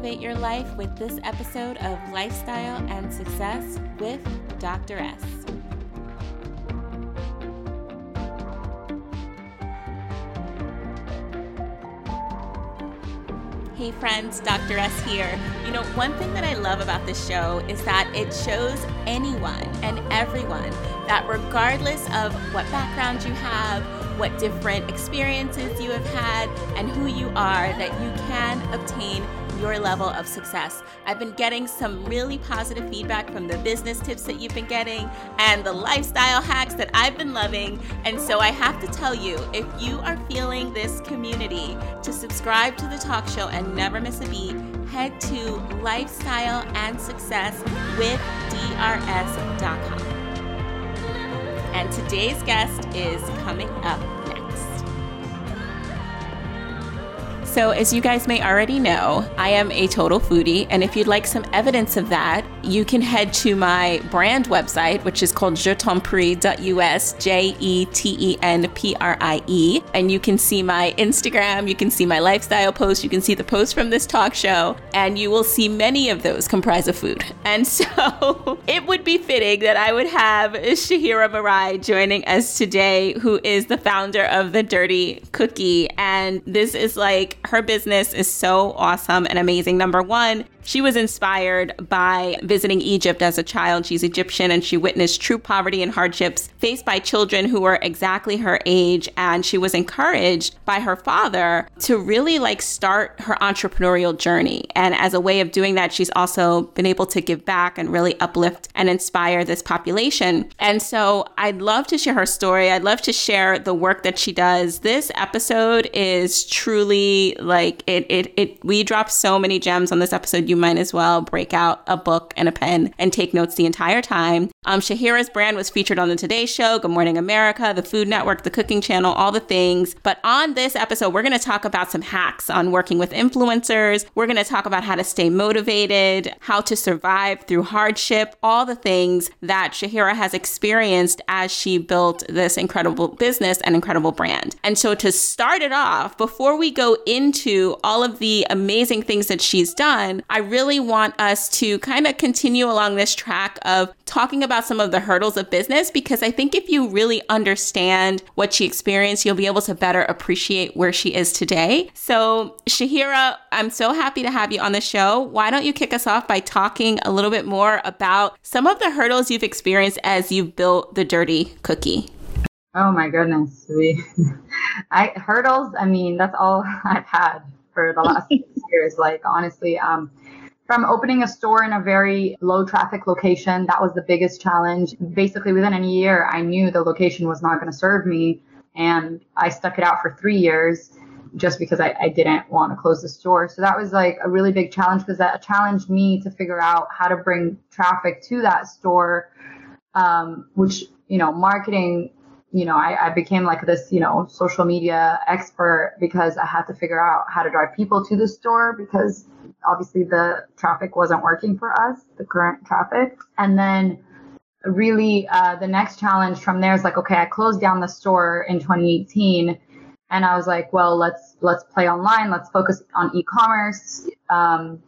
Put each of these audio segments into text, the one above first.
elevate your life with this episode of Lifestyle and Success with Dr. S. Hey friends, Dr. S here. You know, one thing that I love about this show is that it shows anyone and everyone that regardless of what background you have, what different experiences you have had, and who you are, that you can obtain your level of success. I've been getting some really positive feedback from the business tips that you've been getting and the lifestyle hacks that I've been loving. And so I have to tell you if you are feeling this community, to subscribe to the talk show and never miss a beat, head to lifestyle and success with drs.com. And today's guest is coming up So, as you guys may already know, I am a total foodie. And if you'd like some evidence of that, you can head to my brand website, which is called jetenprie.us, J E T E N P R I E. And you can see my Instagram, you can see my lifestyle posts, you can see the posts from this talk show, and you will see many of those comprise of food. And so it would be fitting that I would have Shahira Marai joining us today, who is the founder of The Dirty Cookie. And this is like her business is so awesome and amazing. Number one, she was inspired by visiting Egypt as a child. She's Egyptian and she witnessed true poverty and hardships faced by children who were exactly her age. And she was encouraged by her father to really like start her entrepreneurial journey. And as a way of doing that, she's also been able to give back and really uplift and inspire this population. And so I'd love to share her story. I'd love to share the work that she does. This episode is truly like it, it, it, we dropped so many gems on this episode you might as well break out a book and a pen and take notes the entire time. Um, Shahira's brand was featured on the Today Show, Good Morning America, the Food Network, the Cooking Channel, all the things. But on this episode, we're going to talk about some hacks on working with influencers. We're going to talk about how to stay motivated, how to survive through hardship, all the things that Shahira has experienced as she built this incredible business and incredible brand. And so to start it off, before we go into all of the amazing things that she's done, I really want us to kind of continue along this track of talking about some of the hurdles of business because I think if you really understand what she experienced, you'll be able to better appreciate where she is today. So, Shahira, I'm so happy to have you on the show. Why don't you kick us off by talking a little bit more about some of the hurdles you've experienced as you've built the Dirty Cookie? Oh my goodness. We I hurdles, I mean, that's all I've had for the last six years. Like honestly, um from opening a store in a very low traffic location, that was the biggest challenge. Basically, within a year, I knew the location was not going to serve me. And I stuck it out for three years just because I, I didn't want to close the store. So that was like a really big challenge because that challenged me to figure out how to bring traffic to that store, um, which, you know, marketing you know, I, I, became like this, you know, social media expert because I had to figure out how to drive people to the store because obviously the traffic wasn't working for us, the current traffic. And then really uh, the next challenge from there is like, okay, I closed down the store in 2018 and I was like, well, let's, let's play online. Let's focus on e-commerce. Um,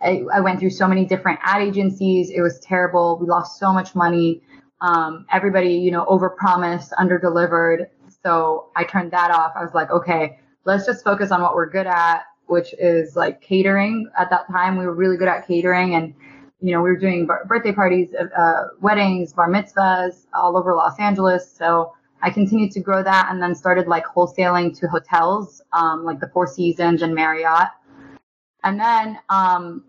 I, I went through so many different ad agencies. It was terrible. We lost so much money um, everybody, you know, overpromised, underdelivered. So I turned that off. I was like, okay, let's just focus on what we're good at, which is like catering. At that time, we were really good at catering, and you know, we were doing bar- birthday parties, uh, uh, weddings, bar mitzvahs all over Los Angeles. So I continued to grow that, and then started like wholesaling to hotels, um, like the Four Seasons and Marriott. And then um,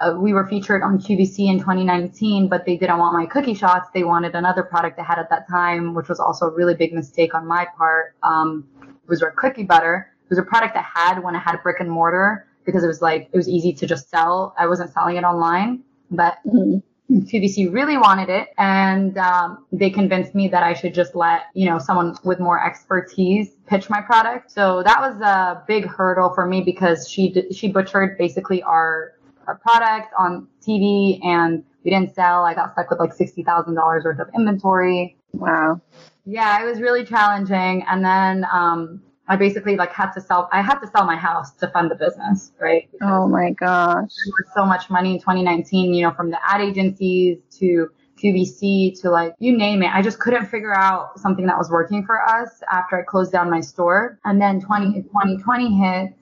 uh, we were featured on QVC in 2019, but they didn't want my cookie shots. They wanted another product I had at that time, which was also a really big mistake on my part. Um, was our cookie butter. It was a product I had when I had a brick and mortar because it was like it was easy to just sell. I wasn't selling it online, but mm-hmm. QVC really wanted it, and um, they convinced me that I should just let you know someone with more expertise pitch my product. So that was a big hurdle for me because she she butchered basically our our product on TV and we didn't sell. I got stuck with like $60,000 worth of inventory. Wow. Yeah, it was really challenging. And then um, I basically like had to sell. I had to sell my house to fund the business, right? Because oh my gosh! so much money in 2019. You know, from the ad agencies to QVC to like you name it. I just couldn't figure out something that was working for us after I closed down my store. And then 20, 2020 hits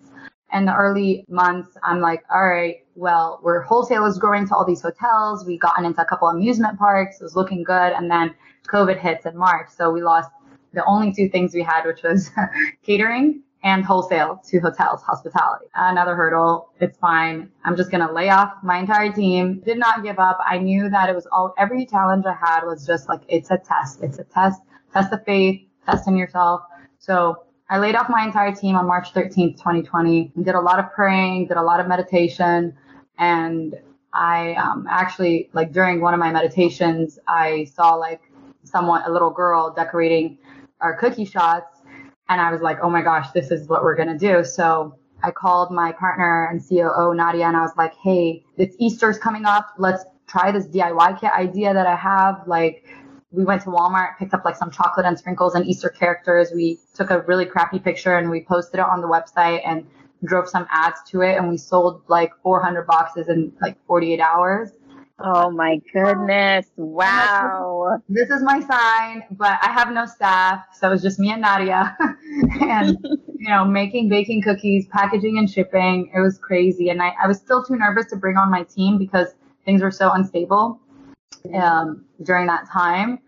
and the early months, I'm like, all right, well, we're wholesalers growing to all these hotels. We've gotten into a couple amusement parks. It was looking good. And then COVID hits in March. So we lost the only two things we had, which was catering and wholesale to hotels, hospitality. Another hurdle. It's fine. I'm just going to lay off my entire team. Did not give up. I knew that it was all, every challenge I had was just like, it's a test. It's a test, test of faith, test in yourself. So I laid off my entire team on March 13th, 2020, and did a lot of praying, did a lot of meditation. And I um, actually, like during one of my meditations, I saw like someone, a little girl decorating our cookie shots and I was like, oh my gosh, this is what we're going to do. So I called my partner and COO, Nadia, and I was like, hey, it's Easter's coming up. Let's try this DIY kit idea that I have. Like, we went to Walmart, picked up like some chocolate and sprinkles and Easter characters. We took a really crappy picture and we posted it on the website and drove some ads to it. And we sold like 400 boxes in like 48 hours. Oh my goodness. Wow. This is my sign, but I have no staff. So it was just me and Nadia and, you know, making baking cookies, packaging and shipping. It was crazy. And I, I was still too nervous to bring on my team because things were so unstable um, during that time.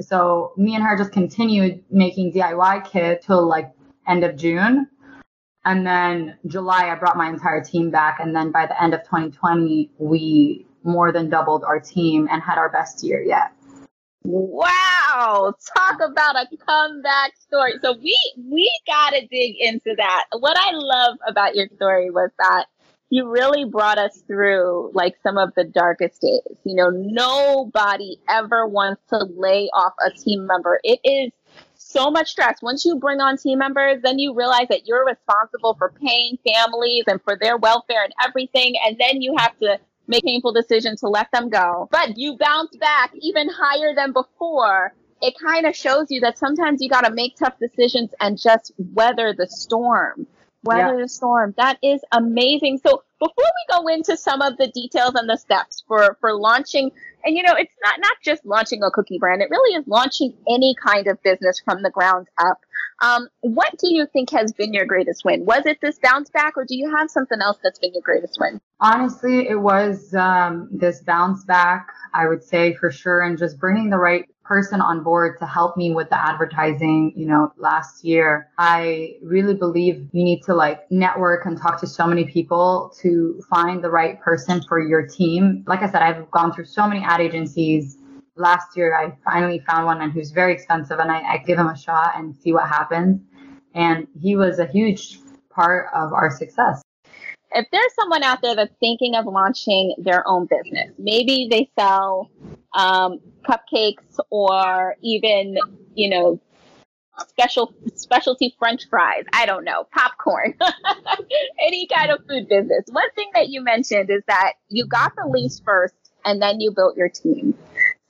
So me and her just continued making DIY kit till like end of June. And then July, I brought my entire team back. And then by the end of 2020, we more than doubled our team and had our best year yet. Wow, talk about a comeback story. So we we got to dig into that. What I love about your story was that you really brought us through like some of the darkest days. You know, nobody ever wants to lay off a team member. It is so much stress. Once you bring on team members, then you realize that you're responsible for paying families and for their welfare and everything. And then you have to make painful decision to let them go, but you bounce back even higher than before, it kind of shows you that sometimes you got to make tough decisions and just weather the storm. Weather yeah. the storm. That is amazing. So before we go into some of the details and the steps for, for launching, and you know, it's not, not just launching a cookie brand. It really is launching any kind of business from the ground up. Um, what do you think has been your greatest win? Was it this bounce back, or do you have something else that's been your greatest win? Honestly, it was um, this bounce back, I would say for sure, and just bringing the right person on board to help me with the advertising, you know, last year. I really believe you need to like network and talk to so many people to find the right person for your team. Like I said, I've gone through so many ad agencies last year I finally found one and who's very expensive and I, I give him a shot and see what happens. And he was a huge part of our success. If there's someone out there that's thinking of launching their own business, maybe they sell um, cupcakes or even, you know, special specialty french fries. I don't know popcorn any kind of food business. One thing that you mentioned is that you got the lease first and then you built your team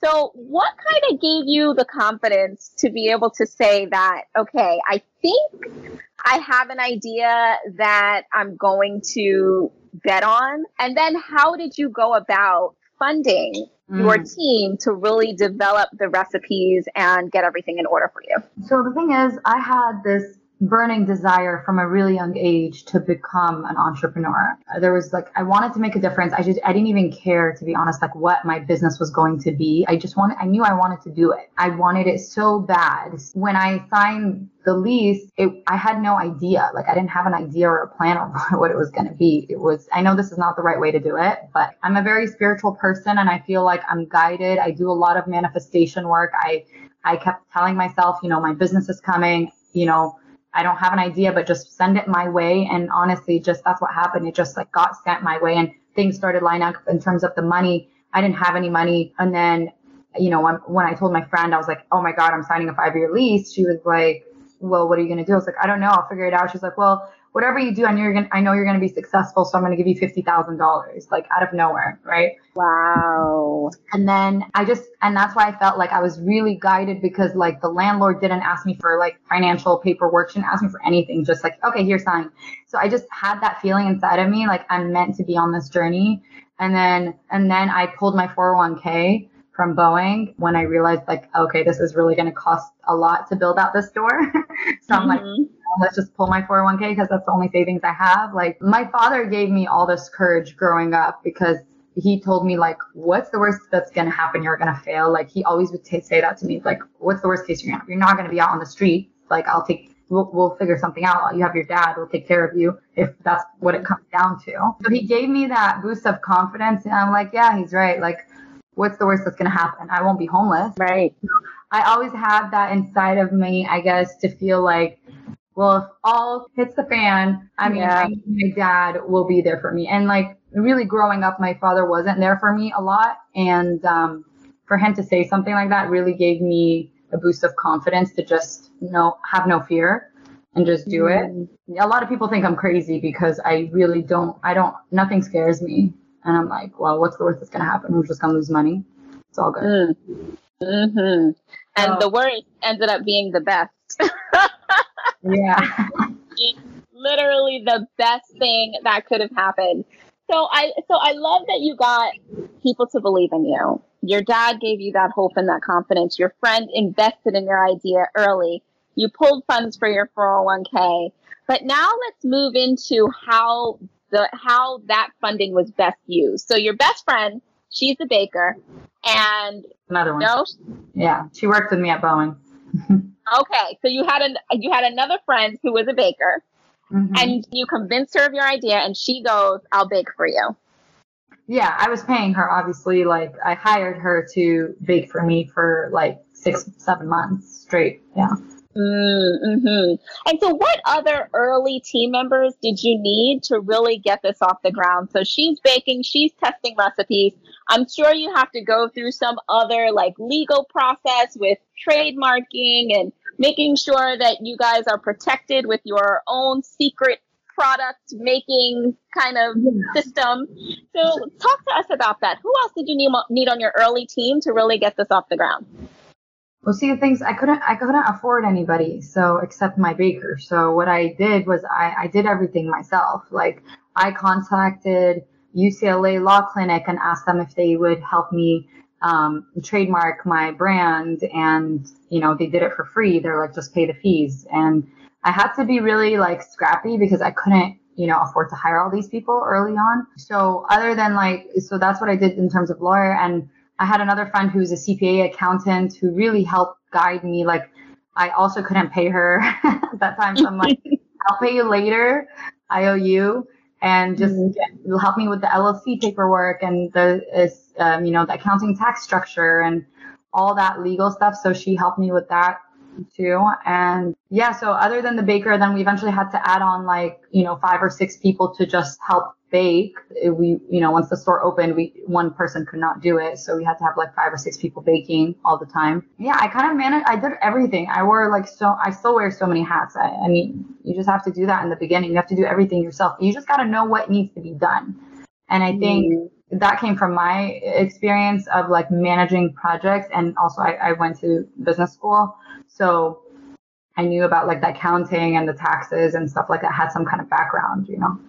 so, what kind of gave you the confidence to be able to say that, okay, I think I have an idea that I'm going to bet on? And then, how did you go about funding mm. your team to really develop the recipes and get everything in order for you? So, the thing is, I had this burning desire from a really young age to become an entrepreneur. There was like I wanted to make a difference. I just I didn't even care to be honest like what my business was going to be. I just wanted I knew I wanted to do it. I wanted it so bad. When I signed the lease, it, I had no idea. Like I didn't have an idea or a plan of what it was going to be. It was I know this is not the right way to do it, but I'm a very spiritual person and I feel like I'm guided. I do a lot of manifestation work. I I kept telling myself, you know, my business is coming, you know, I don't have an idea, but just send it my way. And honestly, just that's what happened. It just like got sent my way and things started lining up in terms of the money. I didn't have any money. And then, you know, when, when I told my friend, I was like, oh my God, I'm signing a five year lease. She was like, well, what are you going to do? I was like, I don't know. I'll figure it out. She's like, well, whatever you do, I know you're gonna, I know you're gonna be successful, so I'm gonna give you fifty thousand dollars, like out of nowhere, right? Wow. And then I just, and that's why I felt like I was really guided because like the landlord didn't ask me for like financial paperwork, she didn't ask me for anything, just like, okay, here's sign. So I just had that feeling inside of me, like I'm meant to be on this journey. And then, and then I pulled my 401k from Boeing when I realized like, okay, this is really going to cost a lot to build out this store. so I'm like, Mhm. Let's just pull my 401k because that's the only savings I have. Like my father gave me all this courage growing up because he told me like, what's the worst that's going to happen? You're going to fail. Like he always would t- say that to me. Like, what's the worst case you're going to You're not going to be out on the street. Like I'll take, we'll, we'll figure something out. You have your dad. We'll take care of you if that's what it comes down to. So he gave me that boost of confidence. And I'm like, yeah, he's right. Like, what's the worst that's going to happen? I won't be homeless. Right. I always had that inside of me, I guess, to feel like, well, if all hits the fan, I mean, Yeah. My dad will be there for me. And like really growing up, my father wasn't there for me a lot. And um, for him to say something like that really gave me a boost of confidence to just no have no fear and just do it. A lot of people think I'm crazy because I really don't, I don't, nothing scares me. And I'm like, well, what's the worst that's going to happen? We're just going to lose money. It's all good. Mm. hmm And Oh. the worst ended up being the best. Yeah. literally the best thing that could have happened. So I so I love that you got people to believe in you. Your dad gave you that hope and that confidence. Your friend invested in your idea early. You pulled funds for your 401k. But now let's move into how the how that funding was best used. So your best friend, she's a baker, and Another one. no, Yeah, she worked with me at Boeing. okay, so you had an you had another friend who was a baker, Mhm. and you convinced her of your idea and she goes i'll bake for you yeah, I was paying her. Obviously, like I hired her to bake for me for like six, seven months straight. Yeah. Mm-hmm. and so what other early team members did you need to really get this off the ground so she's baking she's testing recipes i'm sure you have to go through some other like legal process with trademarking and making sure that you guys are protected with your own secret product making kind of system. So talk to us about that. Who else did you need, need on your early team to really get this off the ground? Well, see, the things I couldn't, I couldn't afford anybody, so except my baker. So what I did was I, I did everything myself. Like I contacted UCLA Law Clinic and asked them if they would help me um, trademark my brand, and you know they did it for free. They're like, just pay the fees, and I had to be really like scrappy because I couldn't you know, afford to hire all these people early on. So other than like, so that's what I did in terms of lawyer. And I had another friend who's a CPA accountant who really helped guide me. Like I also couldn't pay her at that time. So I'm like, I'll pay you later, I owe you. and just get, help me with the LLC paperwork and the, um, you know, the accounting tax structure and all that legal stuff. So she helped me with that too. And yeah, so other than the baker, then we eventually had to add on like, you know, five or six people to just help bake. We, you know, once the store opened, we, one person could not do it. So we had to have like five or six people baking all the time. Yeah, I kind of managed, I did everything. I wore like so, I still wear so many hats. I, I mean, you just have to do that in the beginning. You have to do everything yourself. You just got to know what needs to be done. And I think mm-hmm. that came from my experience of like managing projects. And also I, I went to business school. So I knew about like the accounting and the taxes and stuff like that. Had some kind of background, you know.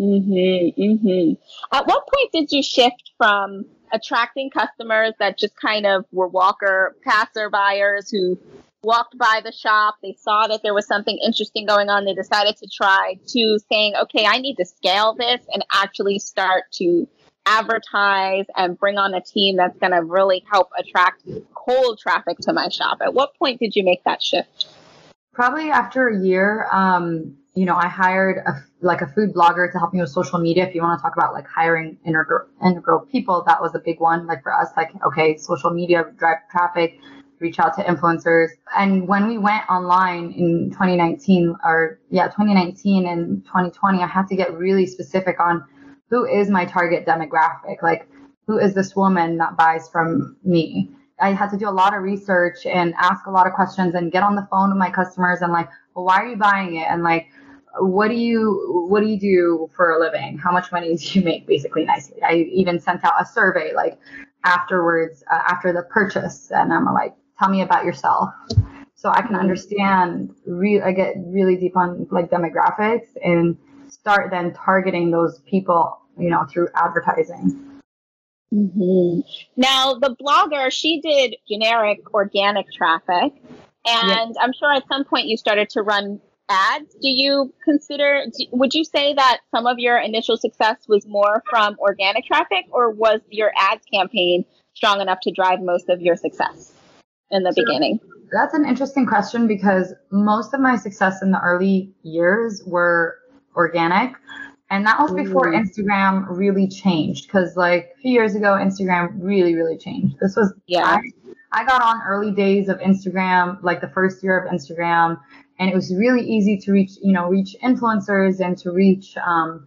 Mm-hmm, mm-hmm. At what point did you shift from attracting customers that just kind of were walker passer buyers who walked by the shop, they saw that there was something interesting going on, they decided to try, to saying, okay, I need to scale this and actually start to advertise and bring on a team that's going to really help attract cold traffic to my shop? At what point did you make that shift? Probably after a year. Um, you know, I hired a, like a food blogger to help me with social media. If you want to talk about like hiring integral, integral people, that was a big one. Like for us, like, okay, social media, drive traffic, reach out to influencers. And when we went online in 2019 or yeah, 2019 and 2020, I had to get really specific on who is my target demographic? Like, who is this woman that buys from me? I had to do a lot of research and ask a lot of questions and get on the phone with my customers and like, well, why are you buying it? And like, what do you what do you do for a living? How much money do you make? Basically, nicely. I even sent out a survey like afterwards uh, after the purchase, and I'm like, tell me about yourself, so I can mm-hmm. understand. Re- I get really deep on like demographics and start then targeting those people, you know, through advertising. Mm-hmm. Now, the blogger, she did generic organic traffic. And I'm sure at some point you started to run ads. Do you consider, would you say that some of your initial success was more from organic traffic, or was your ads campaign strong enough to drive most of your success in the so beginning? That's an interesting question because most of my success in the early years were organic. And that was before Ooh. Instagram really changed because, like, a few years ago, Instagram really, really changed. This was, yeah. I, I got on early days of Instagram, like the first year of Instagram, and it was really easy to reach, you know, reach influencers and to reach, um,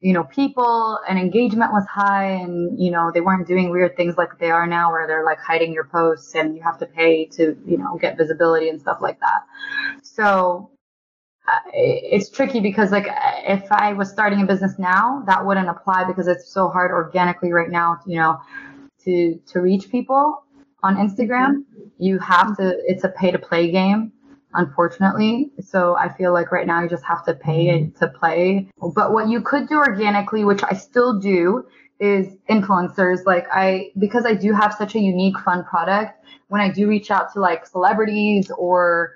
you know, people and engagement was high and, you know, they weren't doing weird things like they are now where they're like hiding your posts and you have to pay to, you know, get visibility and stuff like that. So it's tricky because like if I was starting a business now, that wouldn't apply because it's so hard organically right now, you know, to to reach people on Instagram. You have to it's a pay to play game, unfortunately. So I feel like right now you just have to pay mm-hmm. to play. But what you could do organically, which I still do, is influencers. Like I because I do have such a unique fun product, when I do reach out to like celebrities or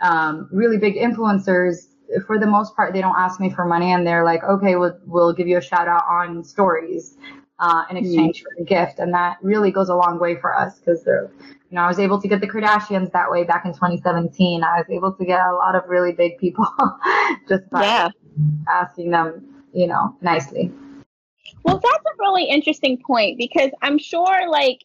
um, really big influencers, for the most part, they don't ask me for money and they're like, okay, we'll, we'll give you a shout out on stories uh, in exchange mm-hmm. for a gift. And that really goes a long way for us because they're, you know, I was able to get the Kardashians that way back in 2017. I was able to get a lot of really big people just by yeah. asking them, you know, nicely. Well, that's a really interesting point because I'm sure, like,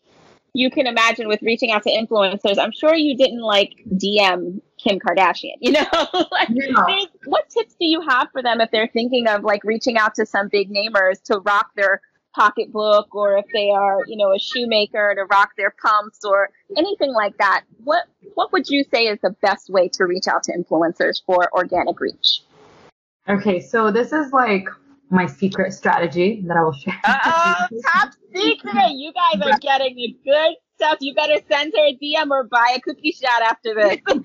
you can imagine with reaching out to influencers, I'm sure you didn't like DM Kim Kardashian, you know? like, yeah. what tips do you have for them if they're thinking of like reaching out to some big namers to rock their pocketbook or if they are, you know, a shoemaker to rock their pumps or anything like that? What what would you say is the best way to reach out to influencers for organic reach? Okay, so this is like my secret strategy that I will share. Oh, top secret! You guys are getting a good stuff. You better send her a DM or buy a cookie shot after this.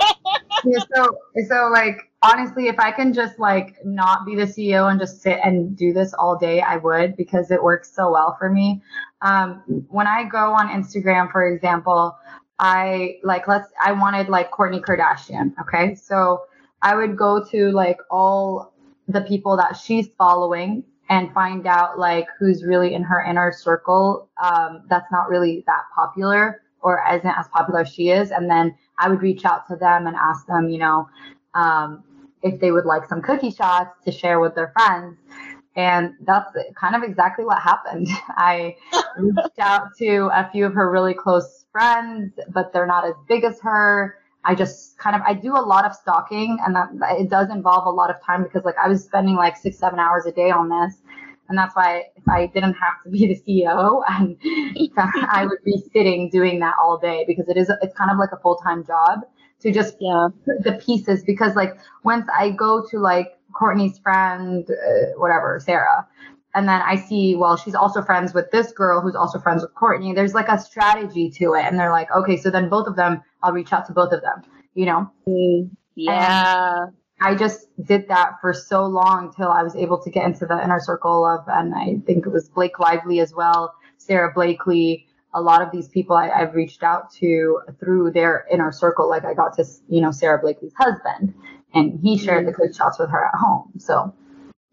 yeah, so, so like honestly, if I can just like not be the CEO and just sit and do this all day, I would because it works so well for me. Um, when I go on Instagram, for example, I like let's I wanted like Kourtney Kardashian. Okay, so I would go to like all the people that she's following and find out like who's really in her inner circle um, that's not really that popular or isn't as popular as she is. And then i would reach out to them and ask them you know um, if they would like some cookie shots to share with their friends. And that's kind of exactly what happened. I reached out to a few of her really close friends but they're not as big as her I just kind of I do a lot of stalking and that it does involve a lot of time because like I was spending like six seven hours a day on this and that's why if I didn't have to be the CEO and I would be sitting doing that all day because it is it's kind of like a full time job to just yeah. put the pieces because like once I go to like Kourtney's friend uh, whatever Sarah and then I see, well, she's also friends with this girl who's also friends with Kourtney. There's like a strategy to it. And they're like, okay, so then both of them, I'll reach out to both of them, you know? Mm, yeah. And I just did that for so long till I was able to get into the inner circle of, and I think it was Blake Lively as well, Sara Blakely, a lot of these people I, have reached out to through their inner circle. Like I got to, you know, Sara Blakely's husband and he shared mm. the good shots with her at home. So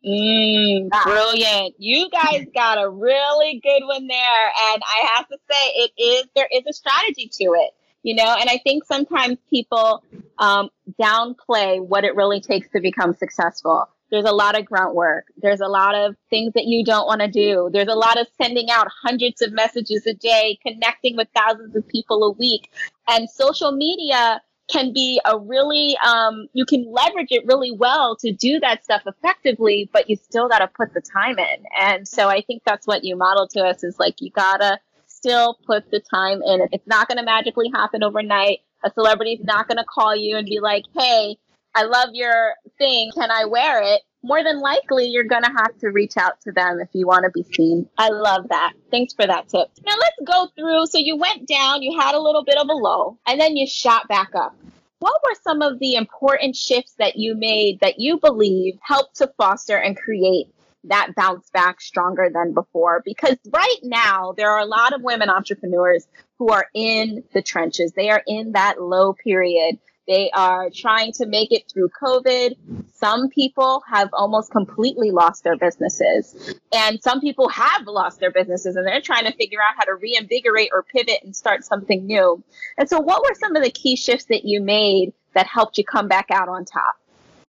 Mm, brilliant. You guys got a really good one there. And I have to say, it is, there is a strategy to it, you know, and I think sometimes people um, downplay what it really takes to become successful. There's a lot of grunt work. There's a lot of things that you don't want to do. There's a lot of sending out hundreds of messages a day, connecting with thousands of people a week. And social media can be a really um, you can leverage it really well to do that stuff effectively but you still got to put the time in and so i think that's what you model to us is like you gotta still put the time in it's not going to magically happen overnight a celebrity's not going to call you and be like hey I love your thing. Can I wear it? More than likely, you're going to have to reach out to them if you want to be seen. I love that. Thanks for that tip. Now, let's go through. So, you went down, you had a little bit of a low, and then you shot back up. What were some of the important shifts that you made that you believe helped to foster and create that bounce back stronger than before? Because right now, there are a lot of women entrepreneurs who are in the trenches. They are in that low period. They are trying to make it through COVID. Some people have almost completely lost their businesses. And some people have lost their businesses and they're trying to figure out how to reinvigorate or pivot and start something new. And so, what were some of the key shifts that you made that helped you come back out on top?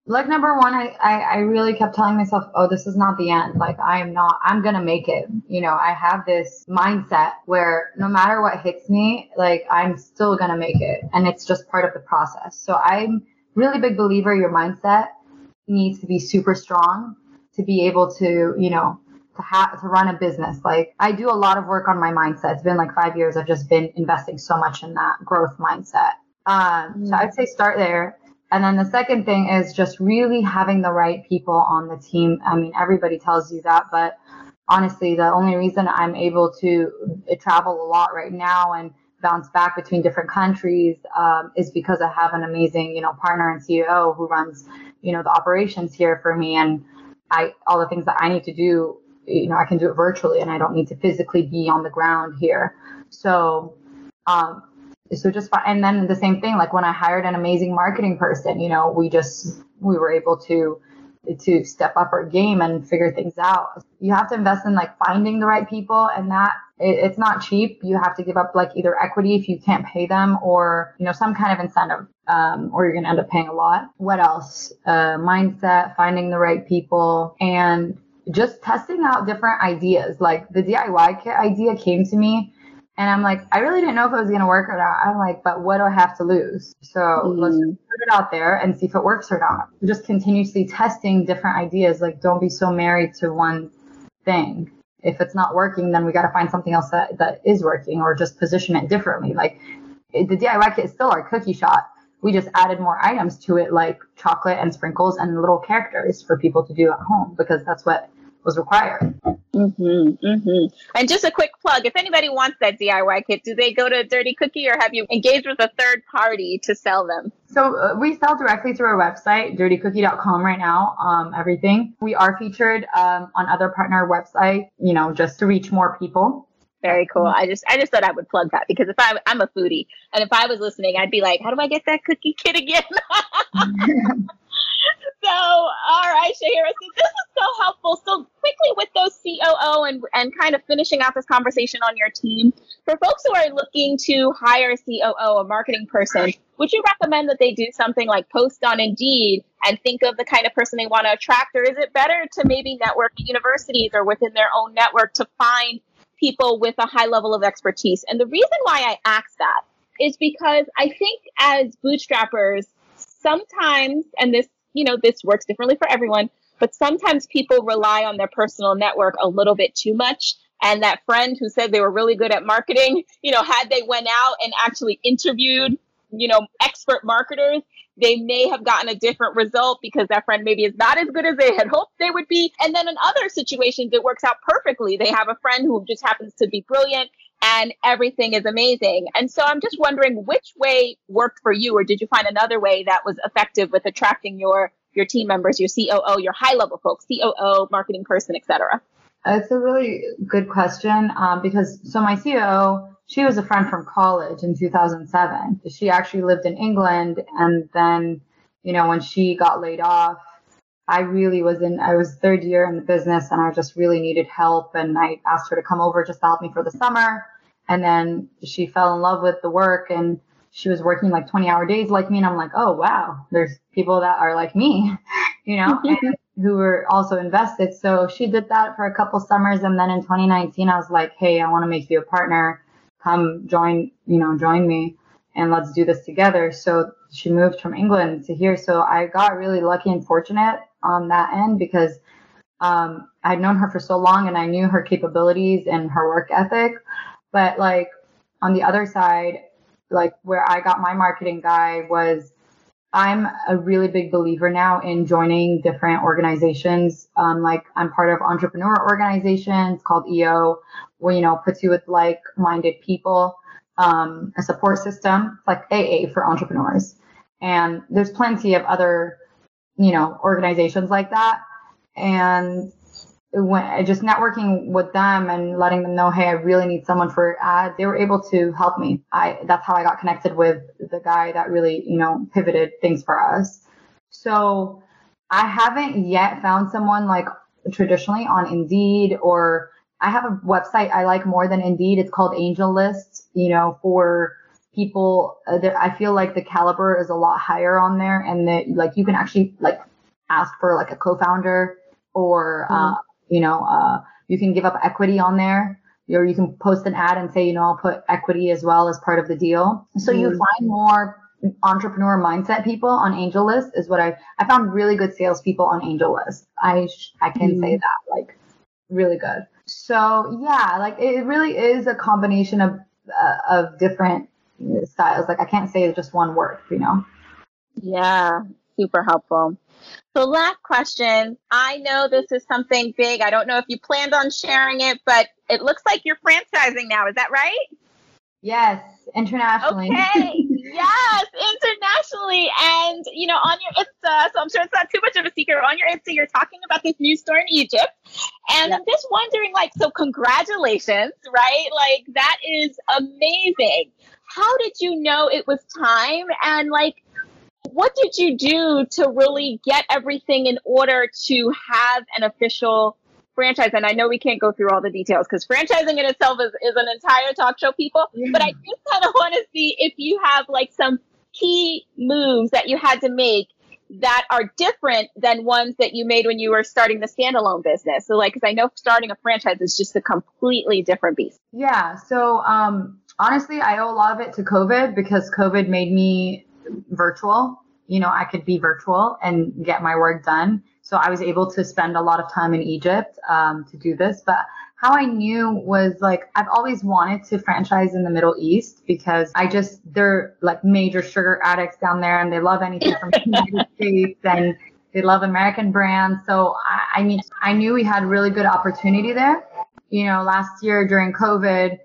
Like number one I, I, I really kept telling myself oh this is not the end. Like i am not i'm gonna make it. You know i have this mindset where no matter what hits me like i'm still gonna make it and it's just part of the process. So i'm really big believer your mindset needs to be super strong to be able to you know to have to run a business. Like i do a lot of work on my mindset. It's been like five years. I've just been investing so much in that growth mindset. Um, so i'd say start there and then the second thing is just really having the right people on the team. I mean, everybody tells you that, but honestly, the only reason I'm able to travel a lot right now and bounce back between different countries um, is because I have an amazing, you know, partner and CEO who runs, you know, the operations here for me, and I all the things that I need to do, you know, I can do it virtually, and I don't need to physically be on the ground here. So, um, so just fine. and then the same thing like when i hired an amazing marketing person you know we just we were able to to step up our game and figure things out. You have to invest in like finding the right people and that it, it's not cheap. You have to give up like either equity if you can't pay them or you know some kind of incentive um, or you're going to end up paying a lot. What else? Uh, mindset finding the right people and just testing out different ideas. Like the diy kit idea came to me and I'm like, I really didn't know if it was going to work or not. I'm like, but what do I have to lose? So mm. let's put it out there and see if it works or not. Just continuously testing different ideas. Like, don't be so married to one thing. If it's not working, then we got to find something else that, that is working or just position it differently. Like, the DIY kit is still our cookie shot. We just added more items to it, like chocolate and sprinkles and little characters for people to do at home because that's what was required. Mm-hmm, mm-hmm. And just a quick plug if anybody wants that DIY kit, do they go to Dirty Cookie or have you engaged with a third party to sell them? So uh, we sell directly through our website, dirtycookie.com right now, um, everything. We are featured um, on other partner websites, you know, just to reach more people. Very cool. I just I just thought I would plug that because if I I'm a foodie and if I was listening, I'd be like, how do I get that cookie kit again? so, all right, Shahira. So this is so helpful. So quickly with those COO and and kind of finishing out this conversation on your team for folks who are looking to hire a COO, a marketing person. Would you recommend that they do something like post on Indeed and think of the kind of person they want to attract, or is it better to maybe network at universities or within their own network to find people with a high level of expertise? And the reason why I ask that is because I think as bootstrappers, sometimes, and this you know, this works differently for everyone, but sometimes people rely on their personal network a little bit too much. And that friend who said they were really good at marketing, you know, had they went out and actually interviewed, you know, expert marketers, they may have gotten a different result because that friend maybe is not as good as they had hoped they would be. And then in other situations, it works out perfectly. They have a friend who just happens to be brilliant and everything is amazing. And so I'm just wondering which way worked for you, or did you find another way that was effective with attracting your your team members, your COO, your high level folks, COO, marketing person, etc. It's a really good question um, because so my COO, she was a friend from college in 2007. She actually lived in England, and then you know when she got laid off, I really was in, I was third year in the business and I just really needed help. And I asked her to come over just to help me for the summer. And then she fell in love with the work and she was working like 20 hour days like me. And I'm like, oh, wow, there's people that are like me, you know, and who were also invested. So she did that for a couple summers. And then in 2019, I was like, hey, I want to make you a partner. Come join, you know, join me and let's do this together. So she moved from England to here. So I got really lucky and fortunate on that end because um, I'd known her for so long and I knew her capabilities and her work ethic. But like on the other side, like where I got my marketing guy was I'm a really big believer now in joining different organizations. Um, like I'm part of entrepreneur organizations called EO, where you know puts you with like-minded people, um, a support system like AA for entrepreneurs. And there's plenty of other, you know, organizations like that. And when just networking with them and letting them know, hey, I really need someone for ad, they were able to help me. I that's how I got connected with the guy that really, you know, pivoted things for us. So I haven't yet found someone like traditionally on Indeed or I have a website I like more than Indeed. It's called AngelList, you know, for people uh, that I feel like the caliber is a lot higher on there and that like you can actually like ask for like a co-founder or uh, mm-hmm. uh, you know, uh, you can give up equity on there or you can post an ad and say, you know, I'll put equity as well as part of the deal. So mm you find more entrepreneur mindset people on AngelList is what I I found really good salespeople on AngelList. I I can mm say that like really good. So yeah, like it really is a combination of uh, of different styles. Like I can't say just one word, you know. Yeah, super helpful. So, last question. I know this is something big. I don't know if you planned on sharing it, but it looks like you're franchising now. Is that right? Yes, internationally. Okay. yes, internationally. And, you know, on your Insta, so I'm sure it's not too much of a secret, on your Insta, you're talking about this new store in Egypt. And I'm just wondering, like, so congratulations, right? Like, that is amazing. How did you know it was time? And, like, what did you do to really get everything in order to have an official franchise? And I know we can't go through all the details because franchising in itself is, is an entire talk show, people. Yeah. But I just kind of want to see if you have like some key moves that you had to make that are different than ones that you made when you were starting the standalone business. So like, cause I know starting a franchise is just a completely different beast. Yeah. So, um, honestly, I owe a lot of it to COVID because COVID made me virtual. You know, I could be virtual and get my work done. So I was able to spend a lot of time in Egypt um, to do this. But how I knew was like I've always wanted to franchise in the Middle East because I just they're like major sugar addicts down there and they love anything from the United States and they love American brands. So I, I mean I knew we had really good opportunity there. You know, last year during COVID,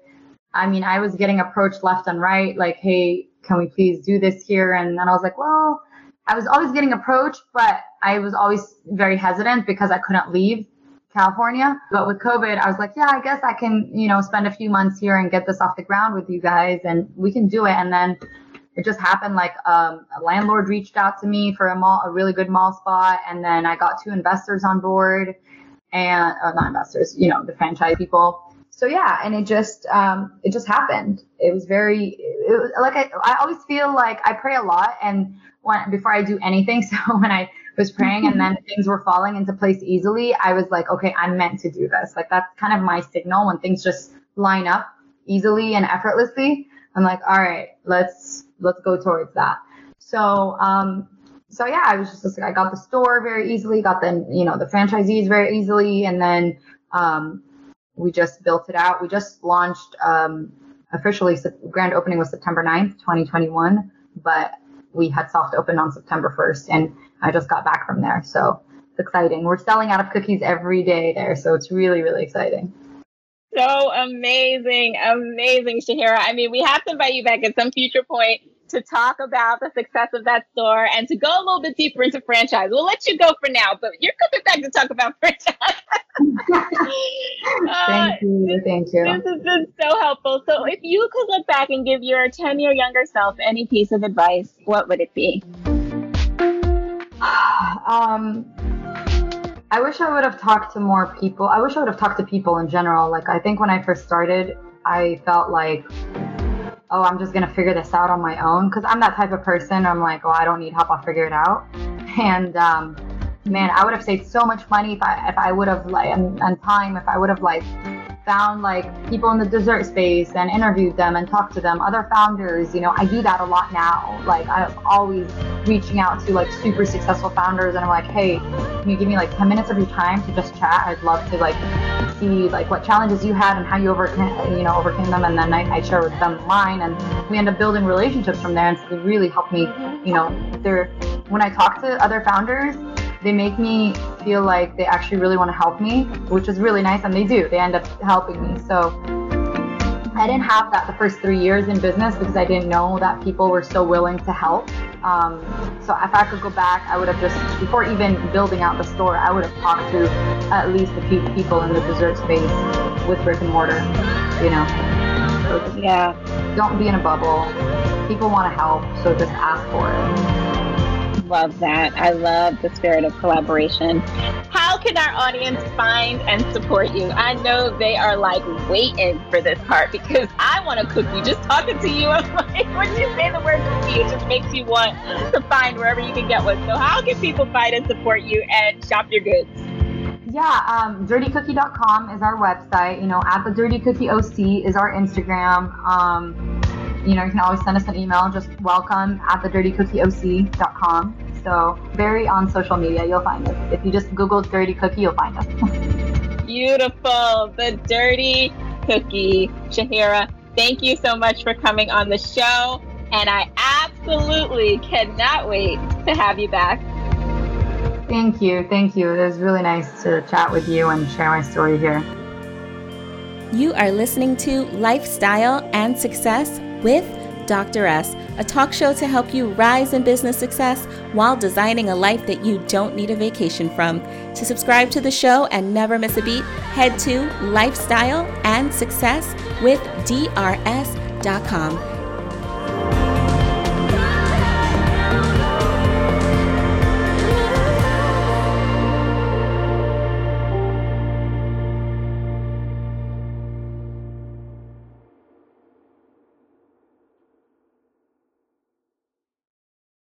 I mean I was getting approached left and right like, hey, can we please do this here? And then I was like, well, I was always getting approached, but I was always very hesitant because I couldn't leave California. But with COVID, I was like, yeah, I guess I can, you know, spend a few months here and get this off the ground with you guys and we can do it. And then it just happened like um, a landlord reached out to me for a mall, a really good mall spot. And then I got two investors on board and uh, not investors, you know, the franchise people so yeah, and it just um, it just happened. It was very it was, like I, I always feel like I pray a lot, and when before I do anything, so when I was praying and then things were falling into place easily, I was like, okay, I'm meant to do this. Like that's kind of my signal when things just line up easily and effortlessly. I'm like, all right, let's let's go towards that. So um, so yeah, I was just like, I got the store very easily, got the you know the franchisees very easily, and then um, we just built it out. We just launched um, officially. Grand opening was September 9th, 2021, but we had soft open on September 1st, and I just got back from there. So it's exciting. We're selling out of cookies every day there, so it's really, really exciting. So amazing, amazing, Shahira. I mean, we have to invite you back at some future point to talk about the success of that store and to go a little bit deeper into franchise. We'll let you go for now, but you're coming back to talk about franchise. uh, thank you. Thank you. This has been so helpful. So, if you could look back and give your 10 year younger self any piece of advice, what would it be? um, I wish I would have talked to more people. I wish I would have talked to people in general. Like, I think when I first started, I felt like oh, I'm just gonna figure this out on my own because I'm that type of person. I'm like, oh, I don't need help. I'll figure it out. And um, man, I would have saved so much money if I if I would have like and, and time if I would have like found like people in the dessert space and interviewed them and talked to them, other founders. You know, I do that a lot now. Like I'm always reaching out to like super successful founders and I'm like, hey, can you give me like 10 minutes of your time to just chat? I'd love to like see like what challenges you had and how you overcame, you know, overcame them. And then I, I share with them mine and we end up building relationships from there. And so they really helped me, you know, they're, when I talk to other founders, they make me feel like they actually really want to help me, which is really nice. And they do, they end up helping me. So I didn't have that the first three years in business because I didn't know that people were so willing to help. Um, so if I could go back, I would have just, before even building out the store, I would have talked to at least a few people in the dessert space with brick and mortar, you know. So yeah. Don't be in a bubble. People want to help, so just ask for it love that. I love the spirit of collaboration. How can our audience find and support you? I know they are like waiting for this part because I want a cookie. Just talking to you, I'm like, when you say the word cookie, it just makes you want to find wherever you can get one. So, how can people find and support you and shop your goods? Yeah, um, dirtycookie.com is our website. You know, at the Dirty Cookie OC is our Instagram. Um, you know, you can always send us an email, just welcome at the dirtycookieoc.com. So very on social media, you'll find us. If you just Google Dirty Cookie, you'll find us. Beautiful. The Dirty Cookie. Shahira, thank you so much for coming on the show. And I absolutely cannot wait to have you back. Thank you. Thank you. It was really nice to chat with you and share my story here. You are listening to Lifestyle and Success with Dr. S, a talk show to help you rise in business success while designing a life that you don't need a vacation from. To subscribe to the show and never miss a beat, head to lifestyle and success with DRS.com.